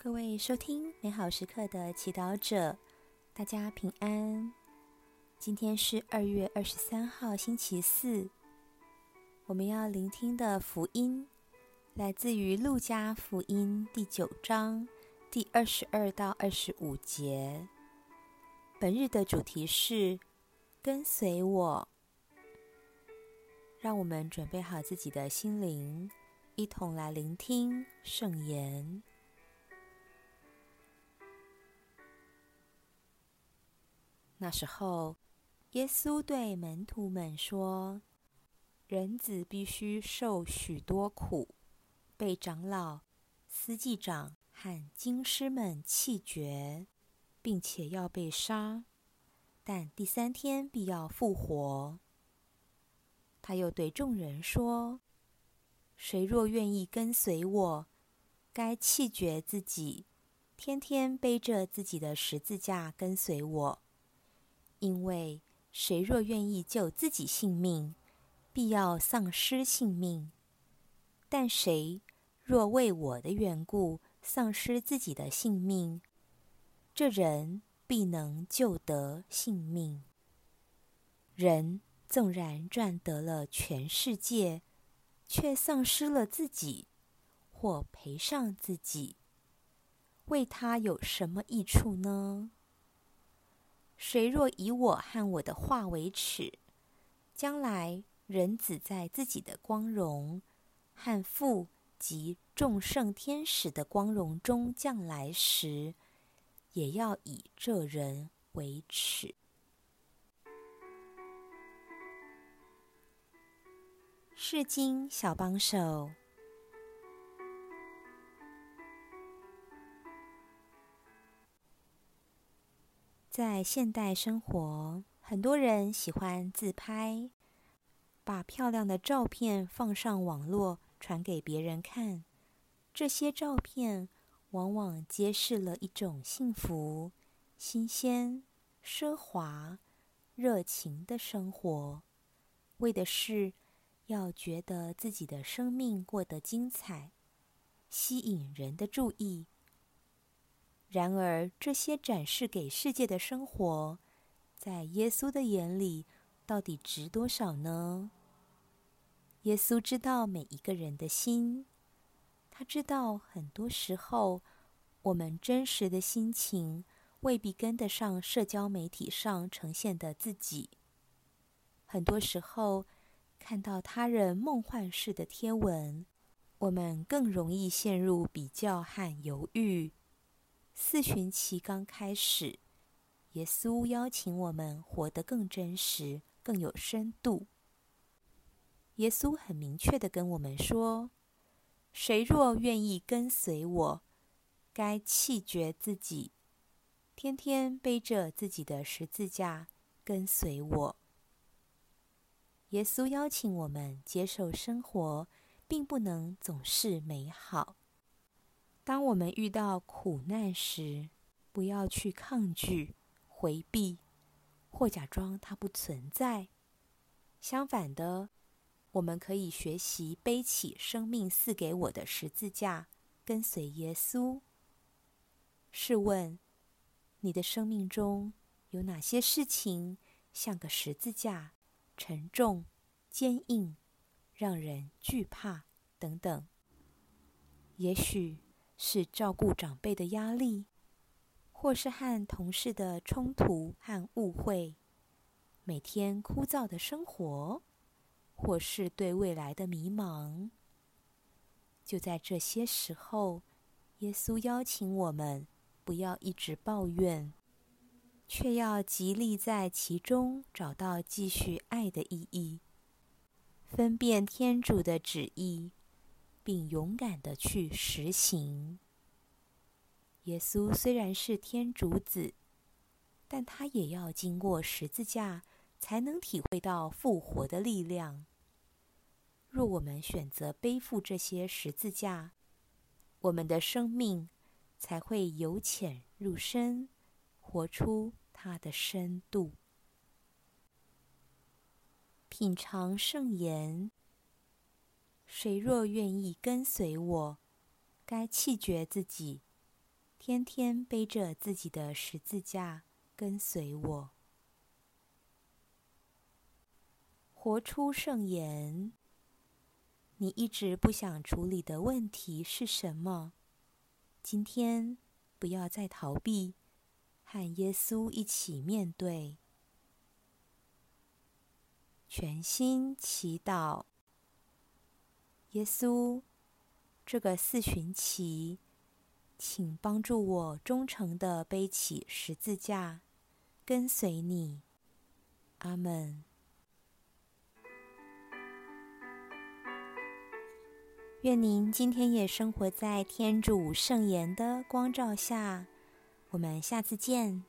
各位收听美好时刻的祈祷者，大家平安。今天是二月二十三号，星期四。我们要聆听的福音来自于《路加福音》第九章第二十二到二十五节。本日的主题是“跟随我”。让我们准备好自己的心灵，一同来聆听圣言。那时候，耶稣对门徒们说：“人子必须受许多苦，被长老、司祭长和经师们弃绝，并且要被杀，但第三天必要复活。”他又对众人说：“谁若愿意跟随我，该弃绝自己，天天背着自己的十字架跟随我。”因为谁若愿意救自己性命，必要丧失性命；但谁若为我的缘故丧失自己的性命，这人必能救得性命。人纵然赚得了全世界，却丧失了自己，或赔上自己，为他有什么益处呢？谁若以我和我的话为耻，将来人子在自己的光荣和父及众圣天使的光荣中降来时，也要以这人为耻。释经小帮手。在现代生活，很多人喜欢自拍，把漂亮的照片放上网络，传给别人看。这些照片往往揭示了一种幸福、新鲜、奢华、热情的生活，为的是要觉得自己的生命过得精彩，吸引人的注意。然而，这些展示给世界的生活，在耶稣的眼里，到底值多少呢？耶稣知道每一个人的心，他知道很多时候，我们真实的心情未必跟得上社交媒体上呈现的自己。很多时候，看到他人梦幻式的贴文，我们更容易陷入比较和犹豫。四旬期刚开始，耶稣邀请我们活得更真实、更有深度。耶稣很明确的跟我们说：“谁若愿意跟随我，该弃绝自己，天天背着自己的十字架跟随我。”耶稣邀请我们接受生活，并不能总是美好。当我们遇到苦难时，不要去抗拒、回避，或假装它不存在。相反的，我们可以学习背起生命赐给我的十字架，跟随耶稣。试问，你的生命中有哪些事情像个十字架，沉重、坚硬，让人惧怕等等？也许。是照顾长辈的压力，或是和同事的冲突和误会，每天枯燥的生活，或是对未来的迷茫。就在这些时候，耶稣邀请我们不要一直抱怨，却要极力在其中找到继续爱的意义，分辨天主的旨意。并勇敢地去实行。耶稣虽然是天主子，但他也要经过十字架，才能体会到复活的力量。若我们选择背负这些十字架，我们的生命才会由浅入深，活出它的深度。品尝圣言。谁若愿意跟随我，该弃绝自己，天天背着自己的十字架跟随我。活出圣言。你一直不想处理的问题是什么？今天不要再逃避，和耶稣一起面对。全心祈祷，耶稣，这个四旬期，请帮助我忠诚地背起十字架，跟随你。阿门。愿您今天也生活在天主圣言的光照下。我们下次见。